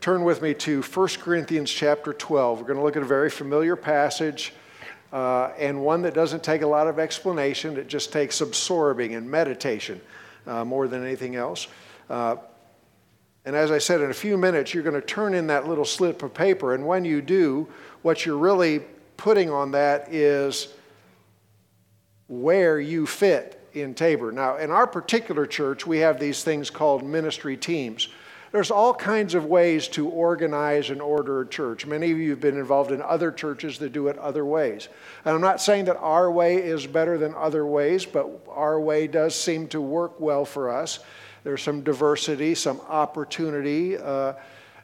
turn with me to 1 Corinthians chapter 12. We're going to look at a very familiar passage uh, and one that doesn't take a lot of explanation. It just takes absorbing and meditation uh, more than anything else. Uh, and as I said, in a few minutes, you're going to turn in that little slip of paper. And when you do, what you're really putting on that is where you fit in Tabor. Now, in our particular church, we have these things called ministry teams. There's all kinds of ways to organize and order a church. Many of you have been involved in other churches that do it other ways. And I'm not saying that our way is better than other ways, but our way does seem to work well for us. There's some diversity, some opportunity uh,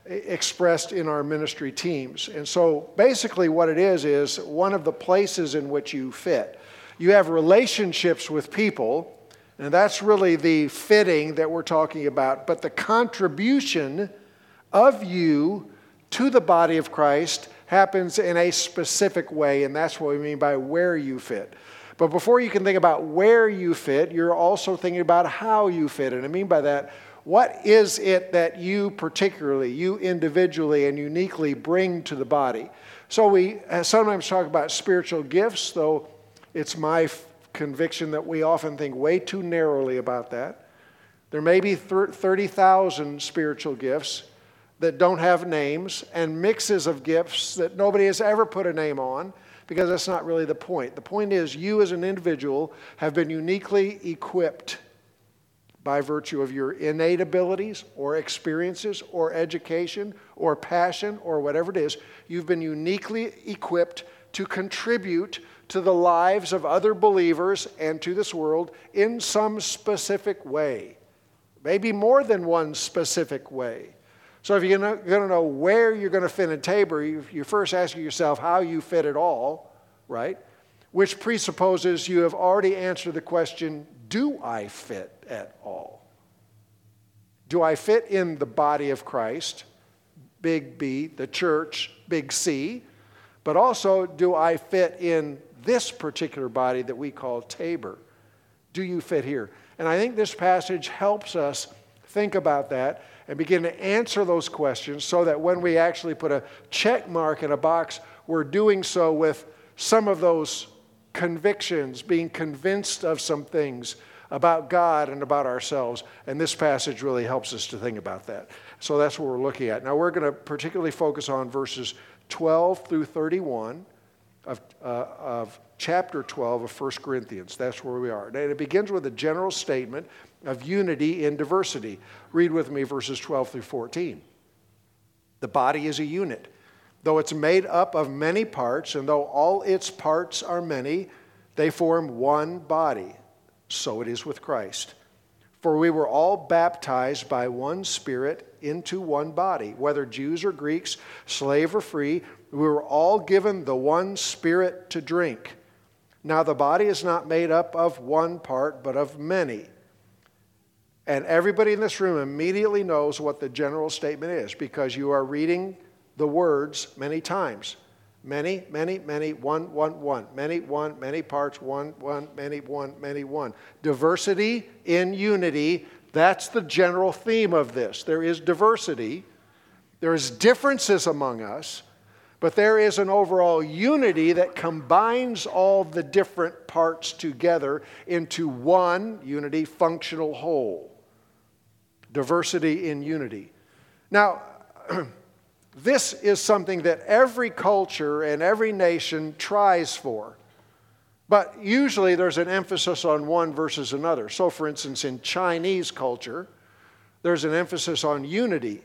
expressed in our ministry teams. And so basically, what it is, is one of the places in which you fit. You have relationships with people and that's really the fitting that we're talking about. But the contribution of you to the body of Christ happens in a specific way, and that's what we mean by where you fit. But before you can think about where you fit, you're also thinking about how you fit. And I mean by that, what is it that you particularly, you individually and uniquely bring to the body? So we uh, sometimes talk about spiritual gifts, though it's my conviction that we often think way too narrowly about that. There may be 30,000 spiritual gifts that don't have names and mixes of gifts that nobody has ever put a name on because that's not really the point. The point is, you as an individual have been uniquely equipped by virtue of your innate abilities or experiences or education or passion or whatever it is. You've been uniquely equipped to contribute to the lives of other believers and to this world in some specific way. Maybe more than one specific way. So, if you're going to know where you're going to fit in Tabor, you first ask yourself how you fit at all, right? Which presupposes you have already answered the question do I fit at all? Do I fit in the body of Christ, big B, the church, big C? But also, do I fit in this particular body that we call Tabor. Do you fit here? And I think this passage helps us think about that and begin to answer those questions so that when we actually put a check mark in a box, we're doing so with some of those convictions, being convinced of some things about God and about ourselves. And this passage really helps us to think about that. So that's what we're looking at. Now, we're going to particularly focus on verses 12 through 31 of, uh, of chapter 12 of 1 Corinthians. That's where we are. And it begins with a general statement of unity in diversity. Read with me verses 12 through 14. The body is a unit. Though it's made up of many parts, and though all its parts are many, they form one body. So it is with Christ. For we were all baptized by one Spirit into one body, whether Jews or Greeks, slave or free we were all given the one Spirit to drink. Now, the body is not made up of one part, but of many. And everybody in this room immediately knows what the general statement is because you are reading the words many times. Many, many, many, one, one, one. Many, one, many parts, one, one, many, one, many, one. Diversity in unity, that's the general theme of this. There is diversity, there is differences among us, but there is an overall unity that combines all the different parts together into one unity, functional whole. Diversity in unity. Now, this is something that every culture and every nation tries for. But usually there's an emphasis on one versus another. So, for instance, in Chinese culture, there's an emphasis on unity.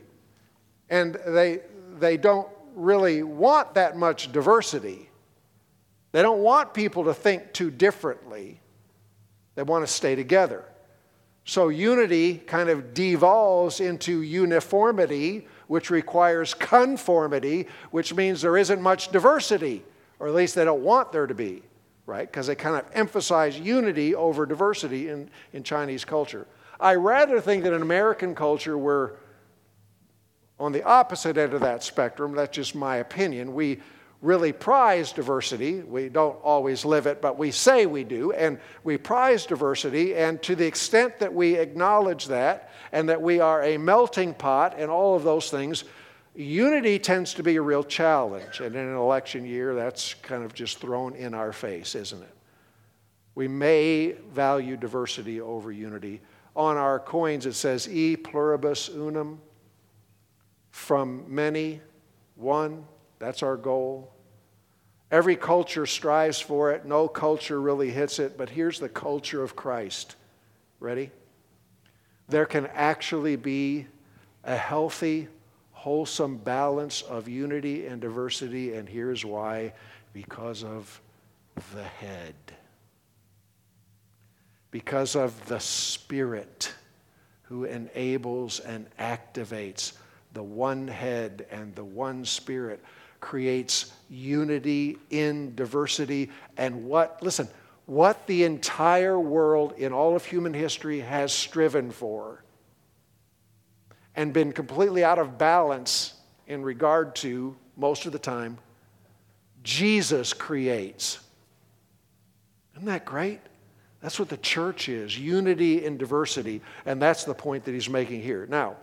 And they, they don't really want that much diversity. They don't want people to think too differently. They want to stay together. So unity kind of devolves into uniformity, which requires conformity, which means there isn't much diversity, or at least they don't want there to be, right? Because they kind of emphasize unity over diversity in, in Chinese culture. I rather think that in American culture, we're on the opposite end of that spectrum, that's just my opinion, we really prize diversity. We don't always live it, but we say we do, and we prize diversity. And to the extent that we acknowledge that and that we are a melting pot and all of those things, Unity tends to be a real challenge, and in an election year, that's kind of just thrown in our face, isn't it? We may value diversity over unity. On our coins, it says E pluribus unum, from many, one. That's our goal. Every culture strives for it. No culture really hits it, but here's the culture of Christ. Ready? There can actually be a healthy, wholesome balance of unity and diversity, and here's why because of the head. Because of the Spirit who enables and activates the one head and the one Spirit creates unity in diversity. And what, listen, what the entire world in all of human history has striven for and been completely out of balance in regard to most of the time, Jesus creates. Isn't that great? That's what the church is unity in diversity. And that's the point that he's making here. Now,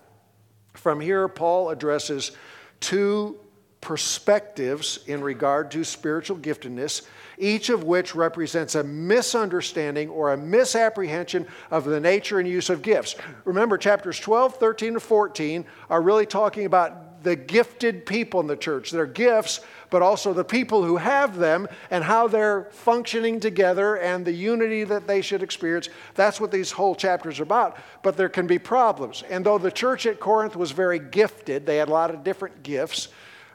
from here, Paul addresses two perspectives in regard to spiritual giftedness, each of which represents a misunderstanding or a misapprehension of the nature and use of gifts. Remember, chapters 12, 13, and 14 are really talking about the gifted people in the church, their gifts, but also the people who have them and how they're functioning together and the unity that they should experience. That's what these whole chapters are about. But there can be problems. And though the church at Corinth was very gifted, they had a lot of different gifts.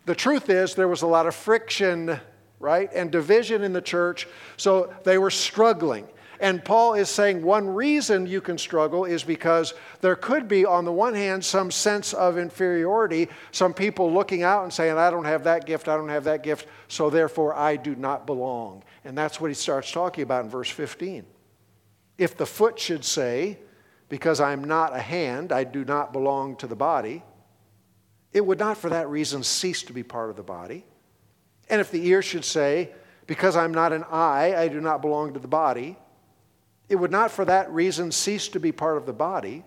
The truth is, there was a lot of friction, right, and division in the church, so they were struggling. And Paul is saying one reason you can struggle is because there could be, on the one hand, some sense of inferiority, some people looking out and saying, I don't have that gift, I don't have that gift, so therefore I do not belong. And that's what he starts talking about in verse 15. If the foot should say, Because I'm not a hand, I do not belong to the body, it would not for that reason cease to be part of the body. And if the ear should say, Because I'm not an eye, I do not belong to the body, it would not for that reason cease to be part of the body.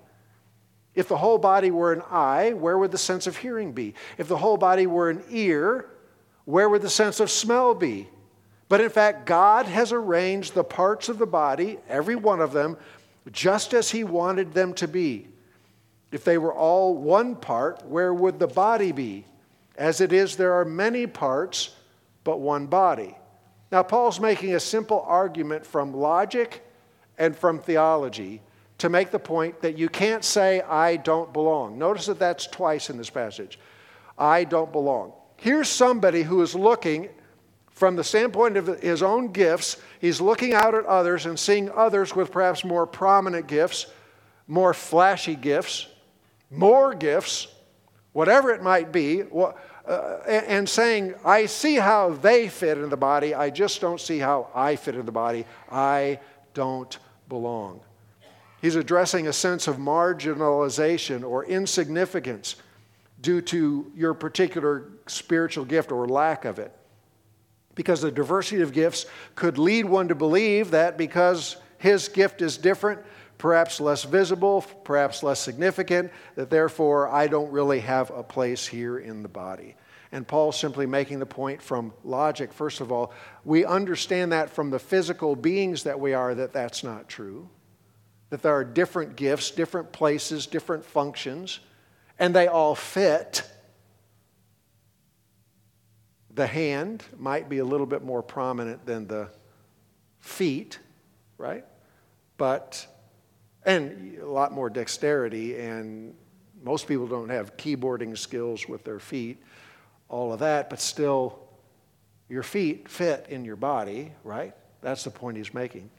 If the whole body were an eye, where would the sense of hearing be? If the whole body were an ear, where would the sense of smell be? But in fact, God has arranged the parts of the body, every one of them, just as He wanted them to be. If they were all one part, where would the body be? As it is, there are many parts, but one body. Now, Paul's making a simple argument from logic and from theology to make the point that you can't say, I don't belong. Notice that that's twice in this passage. I don't belong. Here's somebody who is looking from the standpoint of his own gifts, he's looking out at others and seeing others with perhaps more prominent gifts, more flashy gifts, more gifts, whatever it might be, uh, and saying, I see how they fit in the body, I just don't see how I fit in the body. I don't belong. He's addressing a sense of marginalization or insignificance due to your particular spiritual gift or lack of it. Because the diversity of gifts could lead one to believe that because his gift is different, perhaps less visible, perhaps less significant, that therefore I don't really have a place here in the body. And Paul's simply making the point from logic, first of all, we understand that from the physical beings that we are, that that's not true. That there are different gifts, different places, different functions, and they all fit. The hand might be a little bit more prominent than the feet, right? But and a lot more dexterity, and most people don't have keyboarding skills with their feet, all of that, but still, your feet fit in your body, right? That's the point he's making.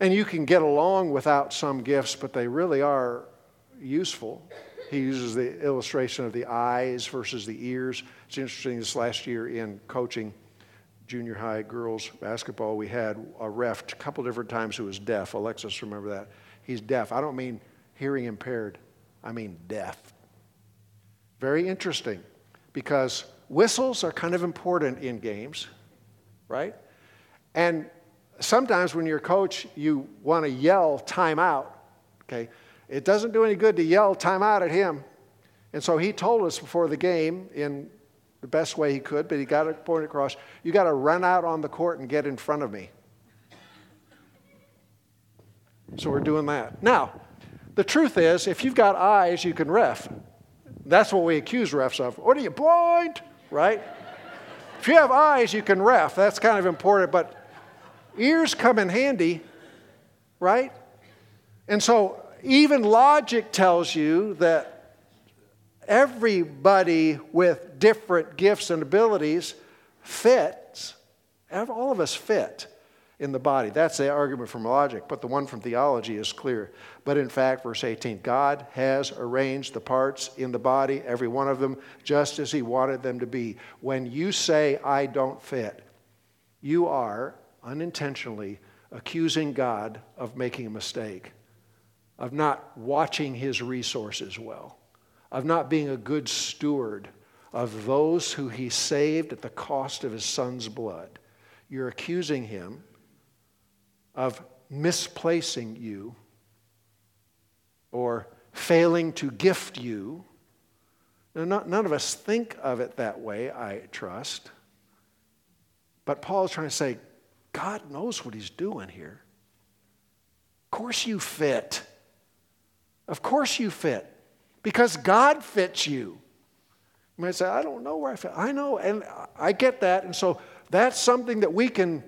And you can get along without some gifts, but they really are useful. He uses the illustration of the eyes versus the ears. It's interesting, this last year in coaching, junior high girls basketball, we had a ref a couple different times who was deaf. Alexis, remember that. He's deaf. I don't mean hearing impaired, I mean deaf. Very interesting because whistles are kind of important in games, right? And sometimes when you're a coach, you want to yell timeout, okay? It doesn't do any good to yell timeout at him And so he told us before the game in the best way he could, but he got it pointed across you got to run out on the court and get in front of me. So we're doing that. Now, the truth is, if you've got eyes, you can ref. That's what we accuse refs of. What are you, blind? Right? If you have eyes, you can ref. That's kind of important, but ears come in handy, right? And so even logic tells you that everybody with different gifts and abilities fits. All of us fit in the body. That's the argument from logic, but the one from theology is clear. But in fact, verse 18, God has arranged the parts in the body, every one of them, just as He wanted them to be. When you say, I don't fit, you are unintentionally accusing God of making a mistake, of not watching His resources well, of not being a good steward of those who He saved at the cost of His Son's blood. You're accusing Him of misplacing you or failing to gift you. Now, not, none of us think of it that way, I trust. But Paul is trying to say, God knows what he's doing here. Of course you fit. Of course you fit. Because God fits you. You might say, I don't know where I fit. I know, and I get that. And so that's something that we can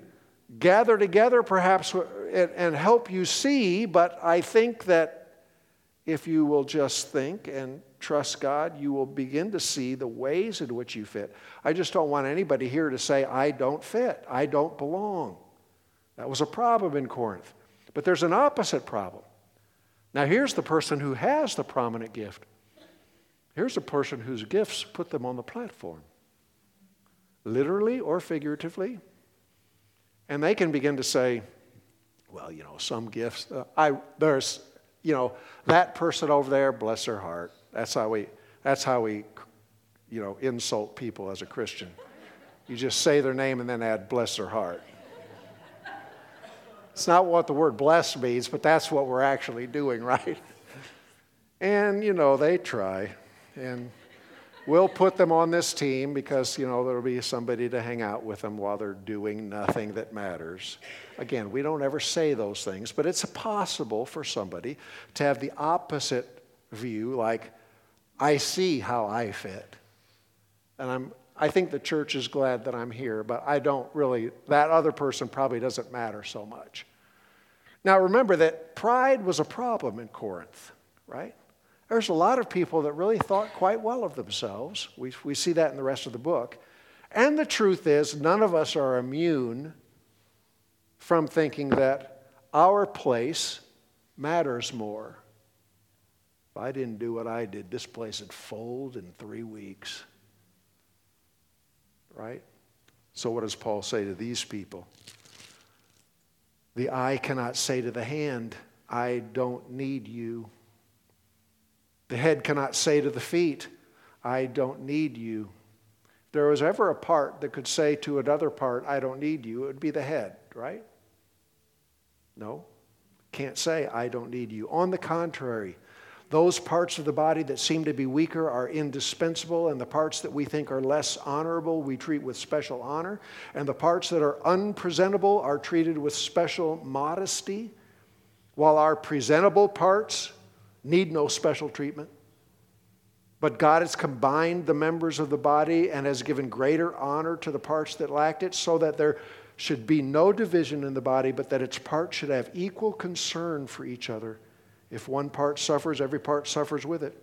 gather together perhaps and help you see, but I think that if you will just think and trust God, you will begin to see the ways in which you fit. I just don't want anybody here to say, I don't fit, I don't belong. That was a problem in Corinth. But there's an opposite problem. Now, here's the person who has the prominent gift. Here's a person whose gifts put them on the platform, literally or figuratively. And they can begin to say, well, you know, some gifts. Uh, I there's, you know, that person over there, bless their heart. That's how we. That's how we, you know, insult people as a Christian. You just say their name and then add bless their heart. It's not what the word bless means, but that's what we're actually doing, right? And, you know, they try. And we'll put them on this team because, you know, there'll be somebody to hang out with them while they're doing nothing that matters. Again, we don't ever say those things, but it's possible for somebody to have the opposite view, like, I see how I fit. And I'm, I think the church is glad that I'm here, but I don't really, that other person probably doesn't matter so much. Now remember that pride was a problem in Corinth, right? There's a lot of people that really thought quite well of themselves. We, we see that in the rest of the book. And the truth is, none of us are immune from thinking that our place matters more. If I didn't do what I did, this place would fold in three weeks. Right? So, what does Paul say to these people? The eye cannot say to the hand, I don't need you. The head cannot say to the feet, I don't need you. If there was ever a part that could say to another part, I don't need you, it would be the head, right? No. Can't say, I don't need you. On the contrary, those parts of the body that seem to be weaker are indispensable, and the parts that we think are less honorable we treat with special honor, and the parts that are unpresentable are treated with special modesty, while our presentable parts need no special treatment. But God has combined the members of the body and has given greater honor to the parts that lacked it, so that there should be no division in the body, but that its parts should have equal concern for each other. If one part suffers, every part suffers with it.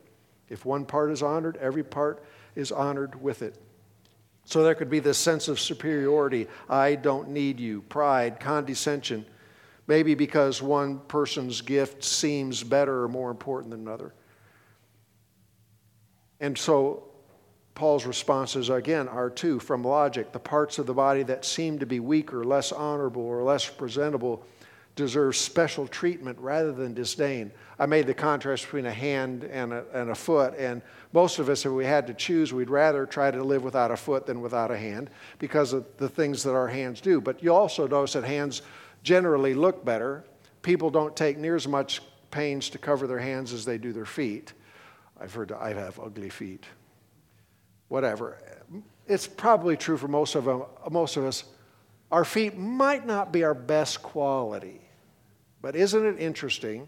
If one part is honored, every part is honored with it. So there could be this sense of superiority I don't need you, pride, condescension, Maybe because one person's gift seems better or more important than another. And so Paul's responses, again, are two from logic. The parts of the body that seem to be weaker, less honorable, or less presentable deserve special treatment rather than disdain. I made the contrast between a hand and a, and a foot, and most of us, if we had to choose, we'd rather try to live without a foot than without a hand because of the things that our hands do. But you also notice that hands generally look better. People don't take near as much pains to cover their hands as they do their feet. I've heard I have ugly feet. Whatever. It's probably true for most of, them, most of us. Our feet might not be our best quality, but isn't it interesting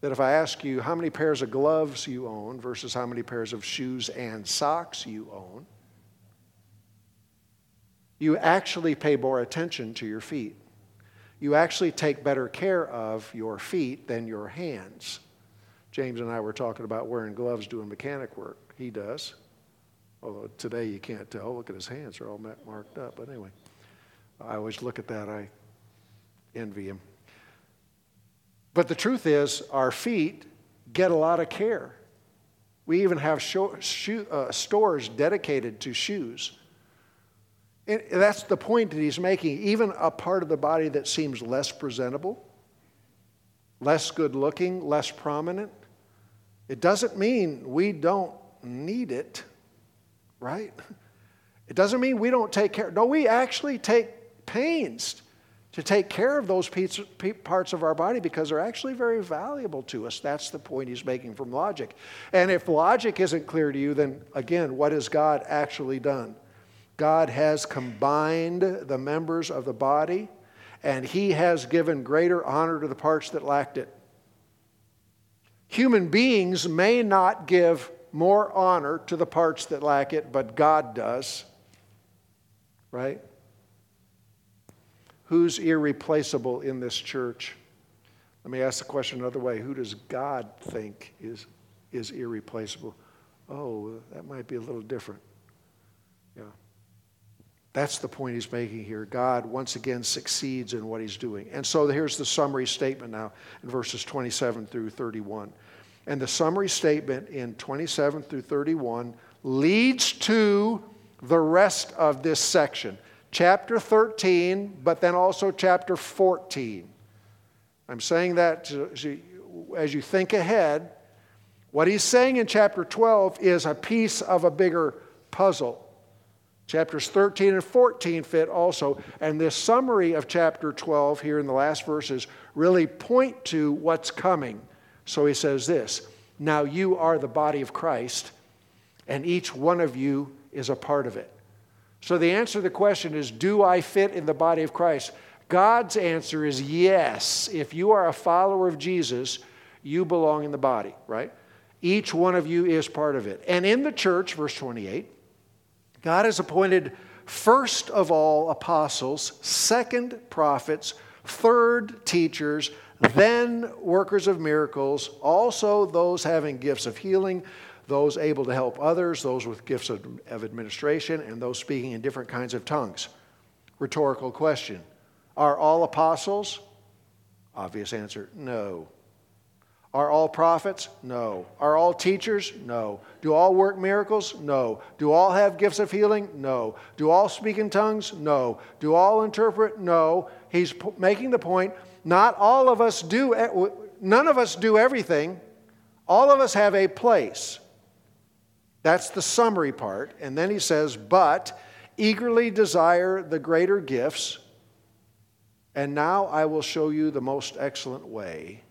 that if I ask you how many pairs of gloves you own versus how many pairs of shoes and socks you own, you actually pay more attention to your feet. You actually take better care of your feet than your hands. James and I were talking about wearing gloves doing mechanic work. He does. Although today you can't tell. Look at his hands, they're all marked up. But anyway, I always look at that, I envy him. But the truth is, our feet get a lot of care. We even have shoe, uh, stores dedicated to shoes. That's the point that he's making. Even a part of the body that seems less presentable, less good looking, less prominent, it doesn't mean we don't need it, right? It doesn't mean we don't take care. No, we actually take pains to take care of those parts of our body because they're actually very valuable to us. That's the point he's making from logic. And if logic isn't clear to you, then again, what has God actually done? God has combined the members of the body and he has given greater honor to the parts that lacked it. Human beings may not give more honor to the parts that lack it, but God does. Right? Who's irreplaceable in this church? Let me ask the question another way. Who does God think is, is irreplaceable? Oh, that might be a little different. That's the point he's making here. God once again succeeds in what he's doing. And so here's the summary statement now in verses 27 through 31. And the summary statement in 27 through 31 leads to the rest of this section chapter 13, but then also chapter 14. I'm saying that to, as you think ahead. What he's saying in chapter 12 is a piece of a bigger puzzle. Chapters 13 and 14 fit also. And this summary of chapter 12 here in the last verses really point to what's coming. So he says this Now you are the body of Christ, and each one of you is a part of it. So the answer to the question is Do I fit in the body of Christ? God's answer is yes. If you are a follower of Jesus, you belong in the body, right? Each one of you is part of it. And in the church, verse 28, God has appointed first of all apostles, second prophets, third teachers, then workers of miracles, also those having gifts of healing, those able to help others, those with gifts of, of administration, and those speaking in different kinds of tongues. Rhetorical question Are all apostles? Obvious answer no. Are all prophets? No. Are all teachers? No. Do all work miracles? No. Do all have gifts of healing? No. Do all speak in tongues? No. Do all interpret? No. He's making the point not all of us do, none of us do everything. All of us have a place. That's the summary part. And then he says, But eagerly desire the greater gifts, and now I will show you the most excellent way,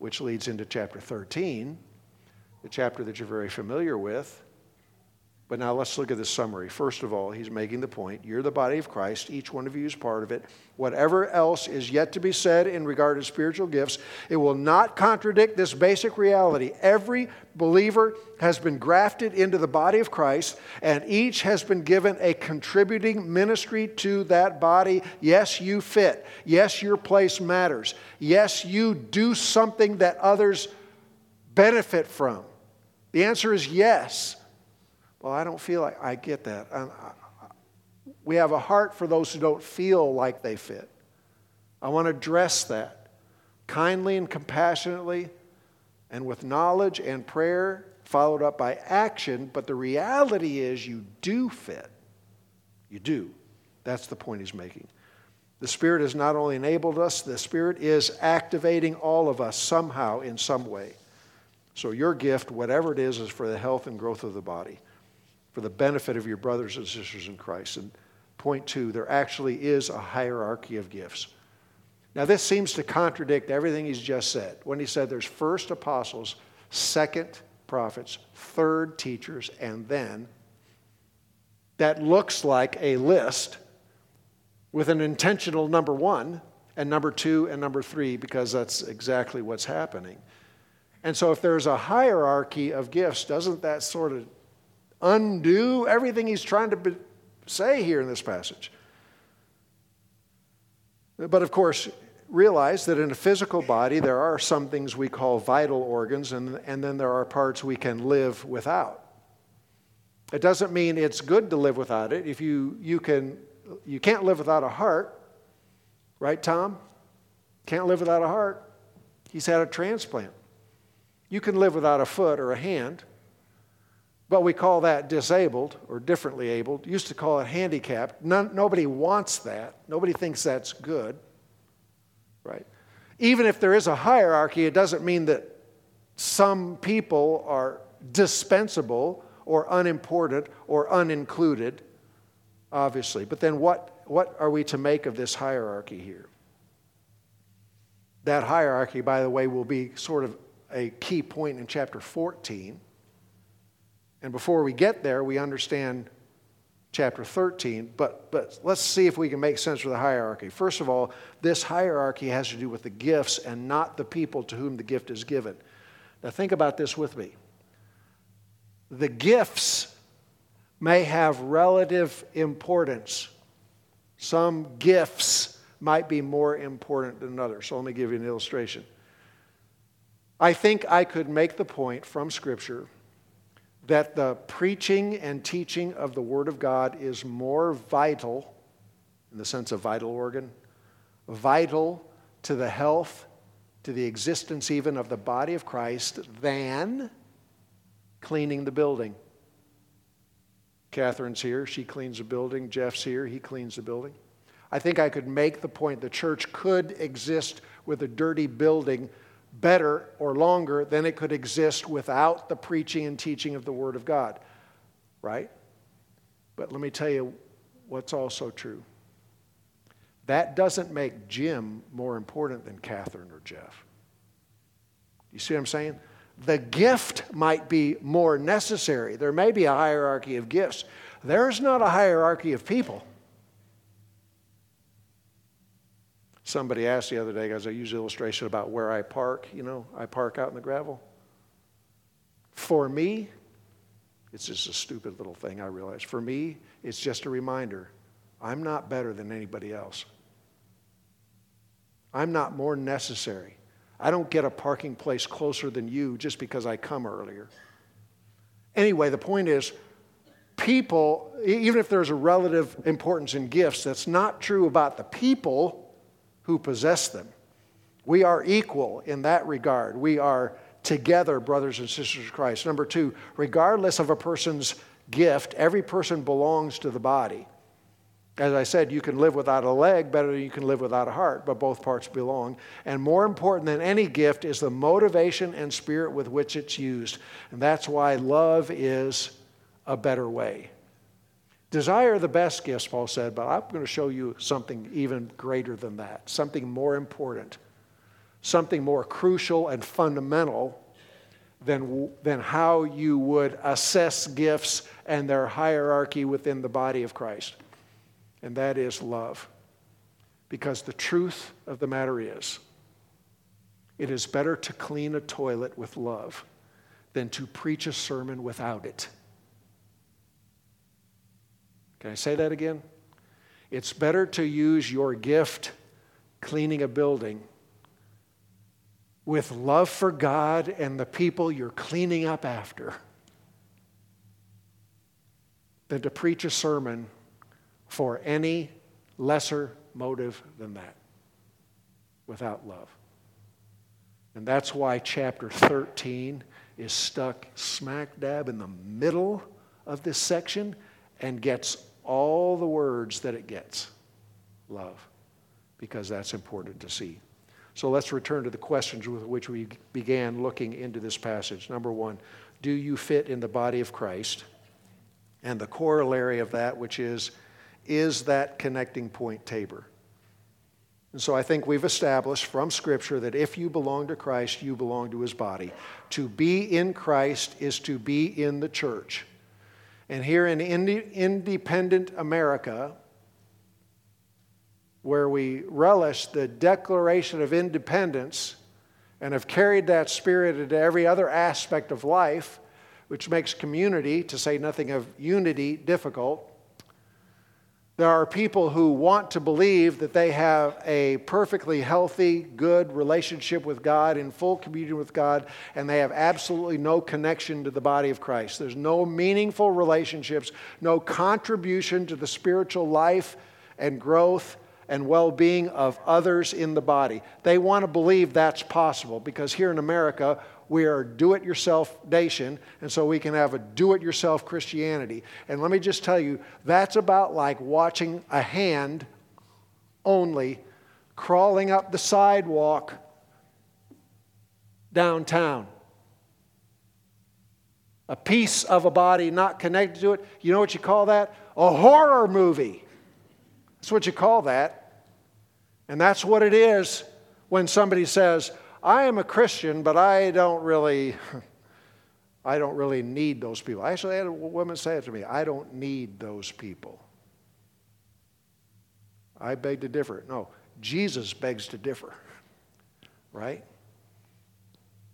which leads into chapter 13, the chapter that you're very familiar with. But now let's look at the summary. First of all, he's making the point you're the body of Christ, each one of you is part of it. Whatever else is yet to be said in regard to spiritual gifts, it will not contradict this basic reality. Every believer has been grafted into the body of Christ, and each has been given a contributing ministry to that body. Yes, you fit. Yes, your place matters. Yes, you do something that others benefit from. The answer is yes. Well, I don't feel like I get that. I, I, we have a heart for those who don't feel like they fit. I want to address that kindly and compassionately and with knowledge and prayer followed up by action. But the reality is, you do fit. You do. That's the point he's making. The Spirit has not only enabled us, the Spirit is activating all of us somehow in some way. So, your gift, whatever it is, is for the health and growth of the body for the benefit of your brothers and sisters in Christ. And point two, there actually is a hierarchy of gifts. Now, this seems to contradict everything he's just said. When he said there's first apostles, second prophets, third, teachers, and then that looks like a list with an intentional number one and number two and number three because that's exactly what's happening. And so, if there's a hierarchy of gifts, doesn't that sort of undo everything he's trying to be, say here in this passage? But of course, realize that in a physical body, there are some things we call vital organs, and, and then there are parts we can live without. It doesn't mean it's good to live without it. If you, you, can, you can't live without a heart, right, Tom? Can't live without a heart. He's had a transplant. You can live without a foot or a hand, but we call that disabled or differently abled. Used to call it handicapped. None, nobody wants that. Nobody thinks that's good right? Even if there is a hierarchy, it doesn't mean that some people are dispensable or unimportant or unincluded, obviously. But then what, what are we to make of this hierarchy here? That hierarchy, by the way, will be sort of a key point in chapter 14. And before we get there, we understand chapter 13, but, but let's see if we can make sense of the hierarchy. First of all, this hierarchy has to do with the gifts and not the people to whom the gift is given. Now, think about this with me. The gifts may have relative importance. Some gifts might be more important than others. So, let me give you an illustration. I think I could make the point from Scripture that the preaching and teaching of the Word of God is more vital, in the sense of vital organ, vital to the health, to the existence even of the body of Christ than cleaning the building. Catherine's here, she cleans the building. Jeff's here, he cleans the building. I think I could make the point the church could exist with a dirty building better or longer than it could exist without the preaching and teaching of the Word of God, right? But let me tell you what's also true. That doesn't make Jim more important than Catherine or Jeff. You see what I'm saying? The gift might be more necessary. There may be a hierarchy of gifts. There's not a hierarchy of people. Somebody asked the other day, as I use illustration about where I park, you know, I park out in the gravel. For me, it's just a stupid little thing, I realize. For me, it's just a reminder I'm not better than anybody else. I'm not more necessary. I don't get a parking place closer than you just because I come earlier. Anyway, the point is, people, even if there's a relative importance in gifts, that's not true about the people who possess them. We are equal in that regard. We are together, brothers and sisters of Christ. Number two, regardless of a person's gift, every person belongs to the body. As I said, you can live without a leg better than you can live without a heart, but both parts belong. And more important than any gift is the motivation and spirit with which it's used. And that's why love is a better way. Desire the best gifts, Paul said, but I'm going to show you something even greater than that, something more important, something more crucial and fundamental than, than how you would assess gifts and their hierarchy within the body of Christ. And that is love. Because the truth of the matter is, it is better to clean a toilet with love than to preach a sermon without it. Can I say that again? It's better to use your gift cleaning a building with love for God and the people you're cleaning up after than to preach a sermon for any lesser motive than that without love. And that's why chapter 13 is stuck smack dab in the middle of this section and gets all the words that it gets love, because that's important to see. So let's return to the questions with which we began looking into this passage. Number one, do you fit in the body of Christ? And the corollary of that, which is, is that connecting point Tabor? And so I think we've established from Scripture that if you belong to Christ, you belong to his body. To be in Christ is to be in the church. And here in independent America, where we relish the Declaration of Independence and have carried that spirit into every other aspect of life, which makes community, to say nothing of unity, difficult. There are people who want to believe that they have a perfectly healthy, good relationship with God, in full communion with God, and they have absolutely no connection to the body of Christ. There's no meaningful relationships, no contribution to the spiritual life and growth and well being of others in the body. They want to believe that's possible because here in America, we are a do it yourself nation, and so we can have a do it yourself Christianity. And let me just tell you, that's about like watching a hand only crawling up the sidewalk downtown. A piece of a body not connected to it. You know what you call that? A horror movie. That's what you call that. And that's what it is when somebody says, I am a Christian, but I don't really, I don't really need those people. I actually had a woman say it to me I don't need those people. I beg to differ. No, Jesus begs to differ, right?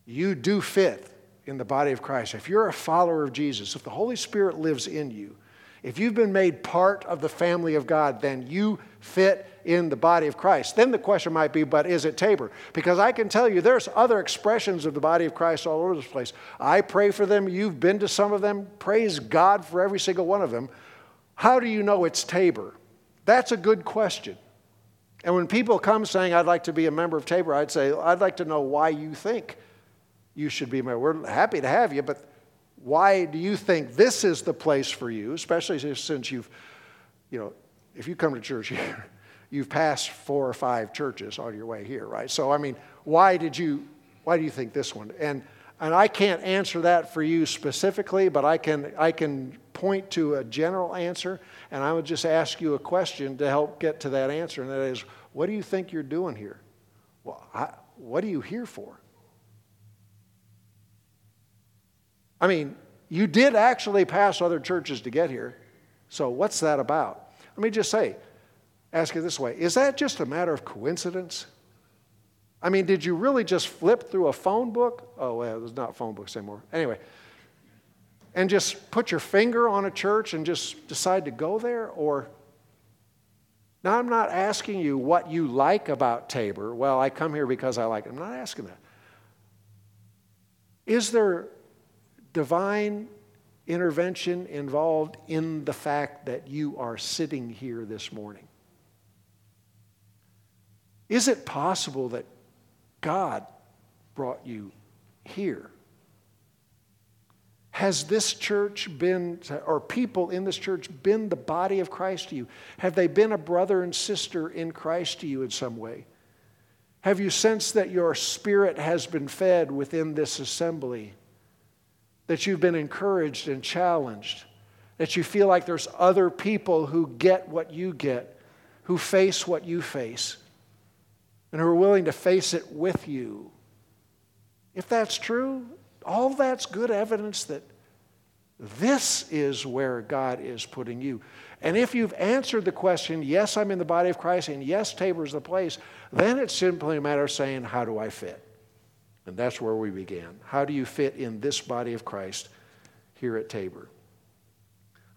You do fit in the body of Christ. If you're a follower of Jesus, if the Holy Spirit lives in you, if you've been made part of the family of God, then you fit in the body of Christ. Then the question might be, but is it Tabor? Because I can tell you there's other expressions of the body of Christ all over this place. I pray for them. You've been to some of them. Praise God for every single one of them. How do you know it's Tabor? That's a good question. And when people come saying, I'd like to be a member of Tabor, I'd say, I'd like to know why you think you should be a member. We're happy to have you, but why do you think this is the place for you, especially since you've, you know, if you come to church here, you've passed four or five churches on your way here, right? So, I mean, why did you, why do you think this one? And, and I can't answer that for you specifically, but I can, I can point to a general answer, and I would just ask you a question to help get to that answer, and that is, what do you think you're doing here? Well, I, what are you here for? I mean, you did actually pass other churches to get here, so what's that about? Let me just say, ask it this way Is that just a matter of coincidence? I mean, did you really just flip through a phone book? Oh, well, there's not phone books anymore. Anyway, and just put your finger on a church and just decide to go there? Or, now I'm not asking you what you like about Tabor. Well, I come here because I like it. I'm not asking that. Is there divine intervention involved in the fact that you are sitting here this morning? Is it possible that God brought you here? Has this church been, or people in this church, been the body of Christ to you? Have they been a brother and sister in Christ to you in some way? Have you sensed that your spirit has been fed within this assembly? That you've been encouraged and challenged? That you feel like there's other people who get what you get, who face what you face? and who are willing to face it with you. If that's true, all that's good evidence that this is where God is putting you. And if you've answered the question, yes, I'm in the body of Christ, and yes, Tabor's the place, then it's simply a matter of saying, how do I fit? And that's where we began. How do you fit in this body of Christ here at Tabor?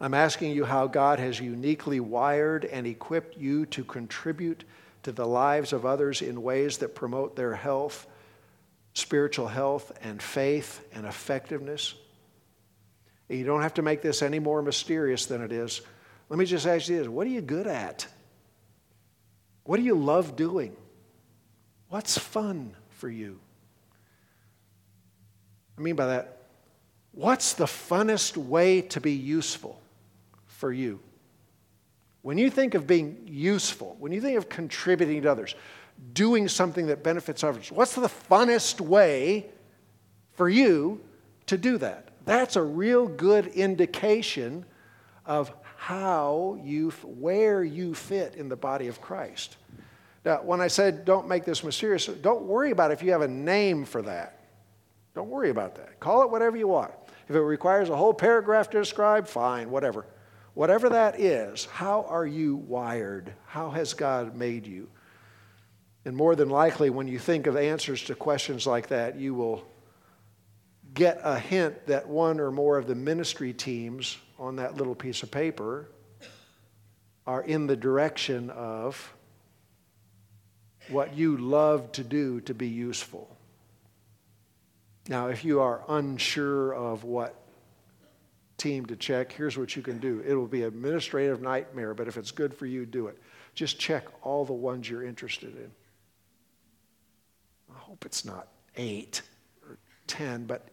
I'm asking you how God has uniquely wired and equipped you to contribute to the lives of others in ways that promote their health, spiritual health, and faith and effectiveness. You don't have to make this any more mysterious than it is. Let me just ask you this what are you good at? What do you love doing? What's fun for you? I mean by that, what's the funnest way to be useful for you? When you think of being useful, when you think of contributing to others, doing something that benefits others, what's the funnest way for you to do that? That's a real good indication of how you, where you fit in the body of Christ. Now, when I said don't make this mysterious, don't worry about if you have a name for that. Don't worry about that. Call it whatever you want. If it requires a whole paragraph to describe, fine, whatever. Whatever that is, how are you wired? How has God made you? And more than likely, when you think of answers to questions like that, you will get a hint that one or more of the ministry teams on that little piece of paper are in the direction of what you love to do to be useful. Now, if you are unsure of what team to check, here's what you can do. It will be an administrative nightmare, but if it's good for you, do it. Just check all the ones you're interested in. I hope it's not eight or ten, but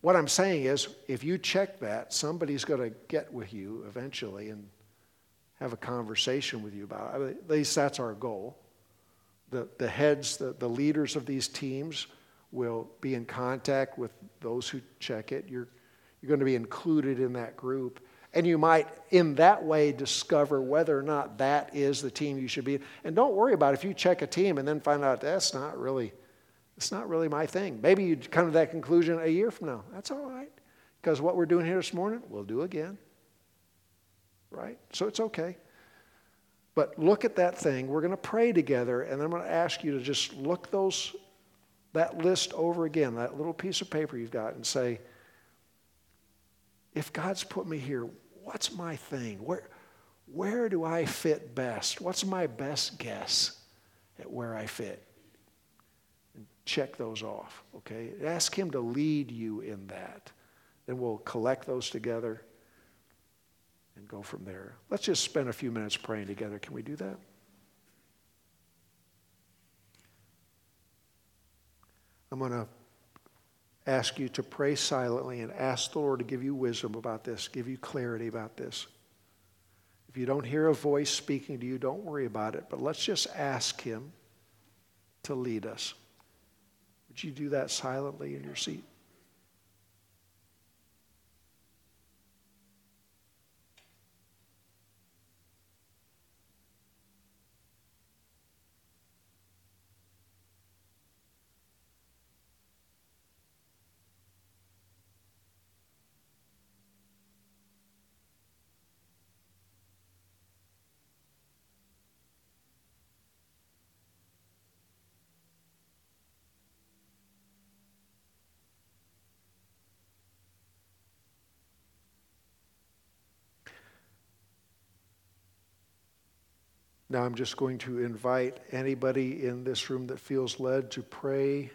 what I'm saying is if you check that, somebody's going to get with you eventually and have a conversation with you about it. At least that's our goal. The, the heads, the, the leaders of these teams will be in contact with those who check it. You're, you're going to be included in that group. And you might, in that way, discover whether or not that is the team you should be. And don't worry about if you check a team and then find out that's not really, it's not really my thing. Maybe you come to that conclusion a year from now. That's all right. Because what we're doing here this morning, we'll do again. Right? So it's okay. But look at that thing. We're going to pray together, and I'm going to ask you to just look those that list over again, that little piece of paper you've got, and say, if God's put me here, what's my thing? Where, where do I fit best? What's my best guess at where I fit? And check those off, okay? Ask Him to lead you in that. Then we'll collect those together and go from there. Let's just spend a few minutes praying together. Can we do that? I'm going to ask you to pray silently and ask the Lord to give you wisdom about this, give you clarity about this. If you don't hear a voice speaking to you, don't worry about it, but let's just ask Him to lead us. Would you do that silently in your seat? Now I'm just going to invite anybody in this room that feels led to pray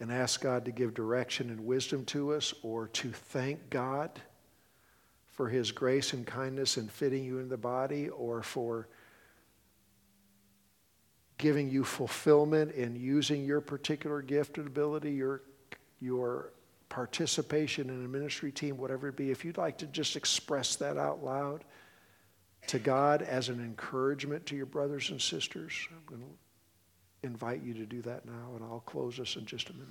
and ask God to give direction and wisdom to us or to thank God for his grace and kindness in fitting you in the body or for giving you fulfillment in using your particular gift and ability, your, your participation in a ministry team, whatever it be. If you'd like to just express that out loud, to God as an encouragement to your brothers and sisters. I'm going to invite you to do that now, and I'll close us in just a minute.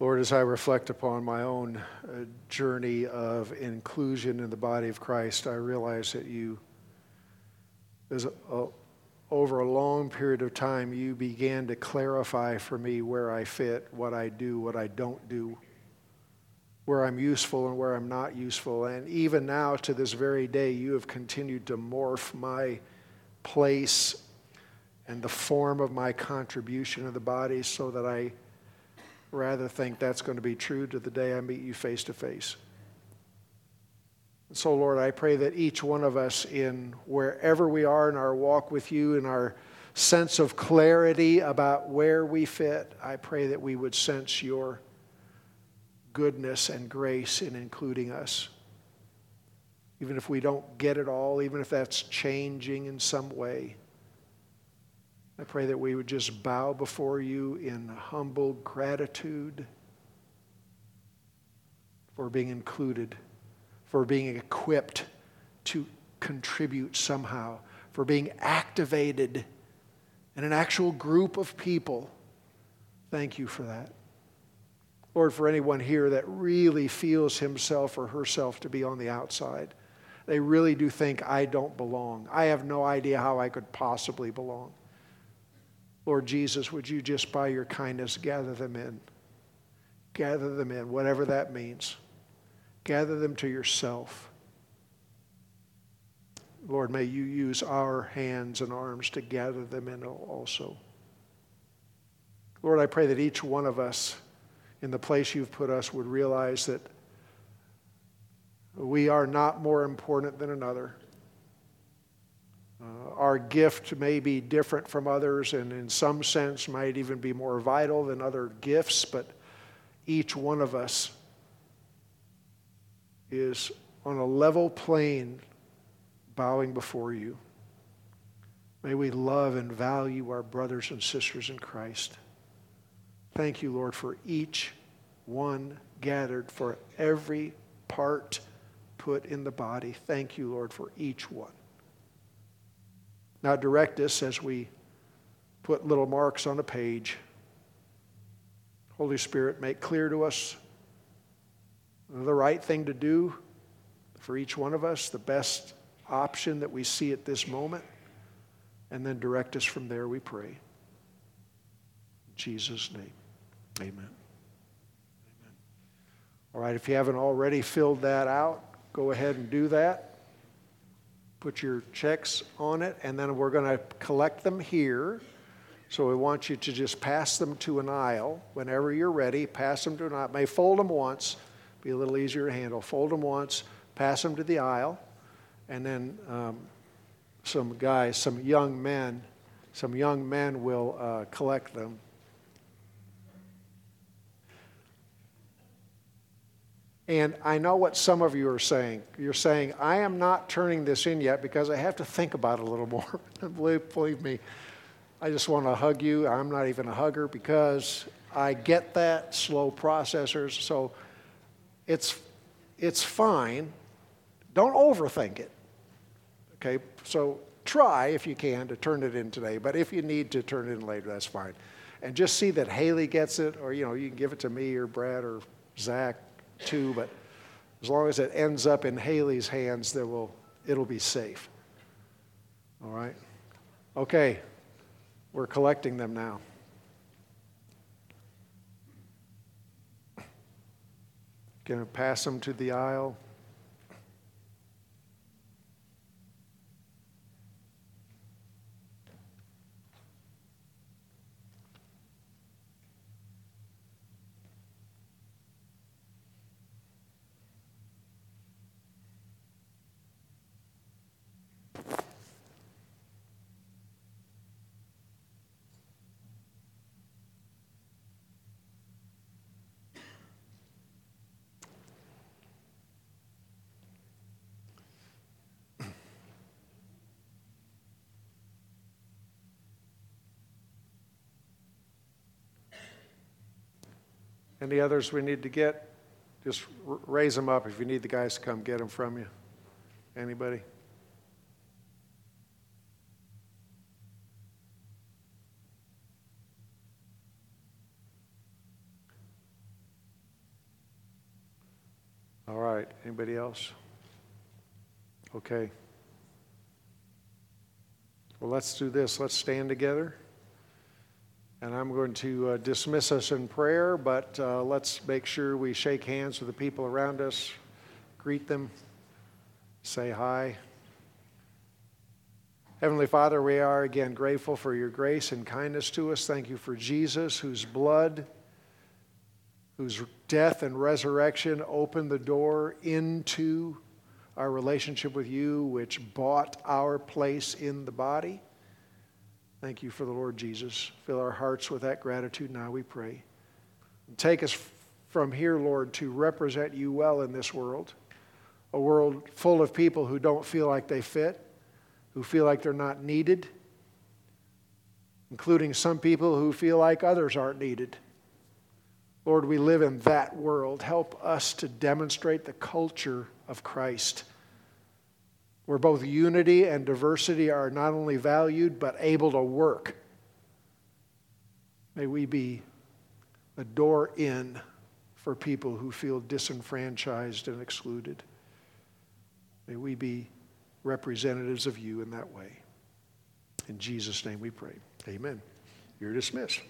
Lord, as I reflect upon my own uh, journey of inclusion in the body of Christ, I realize that you, as a, over a long period of time, you began to clarify for me where I fit, what I do, what I don't do, where I'm useful and where I'm not useful. And even now, to this very day, you have continued to morph my place and the form of my contribution in the body so that I rather think that's going to be true to the day I meet you face to face. So, Lord, I pray that each one of us, in wherever we are in our walk with you, in our sense of clarity about where we fit, I pray that we would sense your goodness and grace in including us. Even if we don't get it all, even if that's changing in some way. I pray that we would just bow before you in humble gratitude for being included, for being equipped to contribute somehow, for being activated in an actual group of people. Thank you for that. Lord, for anyone here that really feels himself or herself to be on the outside, they really do think, I don't belong. I have no idea how I could possibly belong. Lord Jesus, would you just by your kindness gather them in? Gather them in, whatever that means. Gather them to yourself. Lord, may you use our hands and arms to gather them in also. Lord, I pray that each one of us in the place you've put us would realize that we are not more important than another. Uh, our gift may be different from others and, in some sense, might even be more vital than other gifts, but each one of us is on a level plane bowing before you. May we love and value our brothers and sisters in Christ. Thank you, Lord, for each one gathered, for every part put in the body. Thank you, Lord, for each one. Now direct us as we put little marks on a page. Holy Spirit, make clear to us the right thing to do for each one of us, the best option that we see at this moment, and then direct us from there, we pray. In Jesus' name, amen. amen. All right, if you haven't already filled that out, go ahead and do that put your checks on it, and then we're going to collect them here. So we want you to just pass them to an aisle whenever you're ready. Pass them to an aisle. May fold them once, be a little easier to handle. Fold them once, pass them to the aisle, and then um, some guys, some young men, some young men will uh, collect them. And I know what some of you are saying. You're saying, I am not turning this in yet because I have to think about it a little more. believe, believe me, I just want to hug you. I'm not even a hugger because I get that, slow processors. So it's, it's fine. Don't overthink it. Okay, so try if you can to turn it in today, but if you need to turn it in later, that's fine. And just see that Haley gets it, or you know, you can give it to me or Brad or Zach too, but as long as it ends up in Haley's hands, there will, it'll be safe. All right? Okay, we're collecting them now. To pass them to the aisle. Any others we need to get? Just raise them up if you need the guys to come get them from you. Anybody? All right. Anybody else? Okay. Well, let's do this. Let's stand together. And I'm going to uh, dismiss us in prayer, but uh, let's make sure we shake hands with the people around us, greet them, say hi. Heavenly Father, we are again grateful for your grace and kindness to us. Thank you for Jesus, whose blood, whose death and resurrection opened the door into our relationship with you, which bought our place in the body. Thank you for the Lord Jesus. Fill our hearts with that gratitude now, we pray. Take us from here, Lord, to represent you well in this world, a world full of people who don't feel like they fit, who feel like they're not needed, including some people who feel like others aren't needed. Lord, we live in that world. Help us to demonstrate the culture of Christ, where both unity and diversity are not only valued, but able to work. May we be a door in for people who feel disenfranchised and excluded. May we be representatives of you in that way. In Jesus' name we pray. Amen. You're dismissed.